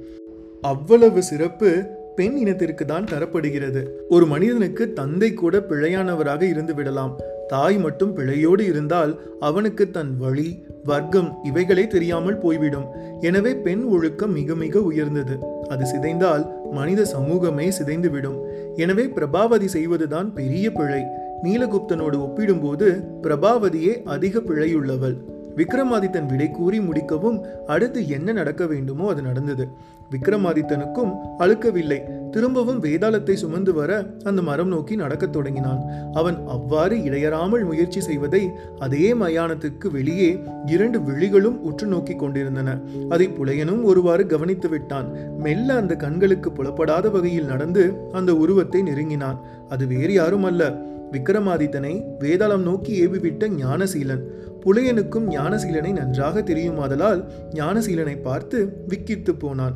அவ்வளவு சிறப்பு பெண் இனத்திற்கு தான் தரப்படுகிறது. ஒரு மனிதனுக்கு தந்தை கூட பிழையானவராக இருந்து விடலாம். தாய் மட்டும் பிழையோடு இருந்தால் அவனுக்கு தன் வழி வர்க்கம் இவைகளே தெரியாமல் போய்விடும். எனவே பெண் ஒழுக்கம் மிக மிக உயர்ந்தது. அது சிதைந்தால் மனித சமூகமே சிதைந்துவிடும். எனவே பிரபாவதி செய்வதுதான் பெரிய பிழை. நீலகுப்தனோடு ஒப்பிடும்போது பிரபாவதியே அதிக பிழையுள்ளவள். விக்ரமாதித்தன் விடை கூறி முடிக்கவும் அடுத்து என்ன நடக்க வேண்டுமோ அது நடந்தது. விக்ரமாதித்தனுக்கும் அழுக்கவில்லை. திரும்பவும் வேதாளத்தை சுமந்து வர அந்த மரம் நோக்கி நடக்கத் தொடங்கினான். அவன் அவ்வாறு இடையறாமல் முயற்சி செய்வதை அதே மயானத்துக்கு வெளியே இரண்டு விழிகளும் உற்று நோக்கி கொண்டிருந்தன. அதை புலையனும் ஒருவாறு கவனித்து விட்டான். மெல்ல அந்த கண்களுக்கு புலப்படாத வகையில் நடந்து அந்த உருவத்தை நெருங்கினான். அது வேறு யாரும் அல்ல விக்ரமாதித்தனை வேதாளம் நோக்கி ஏவிவிட்ட ஞானசீலன். புலையனுக்கும் ஞானசீலனை நன்றாக தெரியுமாதலால் ஞானசீலனை பார்த்து விக்கித்து போனான்.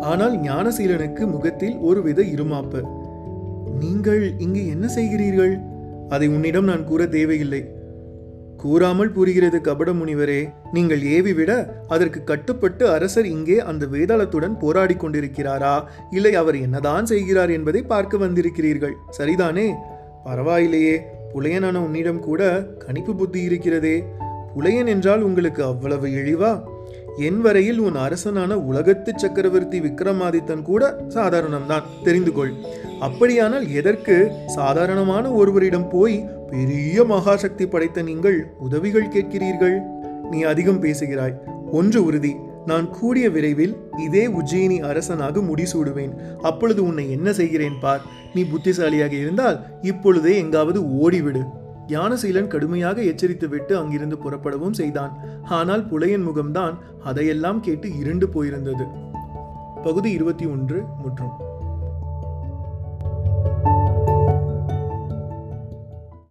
ஆனால் ஞானசீலனுக்கு முகத்தில் ஒருவித இருமாப்பு. நீங்கள் இங்கு என்ன செய்கிறீர்கள்? அதை உன்னிடம் நான் கூற தேவையில்லை. கூறாமல் புரிகிறது கபட முனிவரே நீங்கள் ஏவி விட அதற்கு கட்டுப்பட்டு அரசர் இங்கே அந்த வேதாளத்துடன் போராடி கொண்டிருக்கிறாரா? இல்லை அவர் என்னதான் செய்கிறார் என்பதை பார்க்க வந்திருக்கிறீர்கள். சரிதானே? பரவாயில்லையே புலையனான உன்னிடம் கூட கணிப்பு புத்தி இருக்கிறதே. உலையன் என்றால் உங்களுக்கு அவ்வளவு இழிவா? என் வரையில் உன் அரசனான உலகத்து சக்கரவர்த்தி விக்ரமாதித்தன் கூட சாதாரணம்தான். தெரிந்து கொள். அப்படியானால் எதற்கு? சாதாரணமான ஒருவரிடம் போய் பெரிய மகாசக்தி படைத்த நீங்கள் உதவிகள் கேட்கிறீர்கள்? நீ அதிகம் பேசுகிறாய். ஒன்று உறுதி. நான் கூடிய விரைவில் இதே உஜ்ஜயினி அரசனாக முடிசூடுவேன். அப்பொழுது உன்னை என்ன செய்கிறேன் பார். நீ புத்திசாலியாக இருந்தால் இப்பொழுதே எங்காவது ஓடிவிடு. ஞானசீலன் கடுமையாக எச்சரித்துவிட்டு அங்கிருந்து புறப்படவும் செய்தான். ஆனால் புலையன் முகம்தான் அதையெல்லாம் கேட்டு இருண்டு போயிருந்தது. பகுதி இருபத்தி ஒன்று முற்றும்.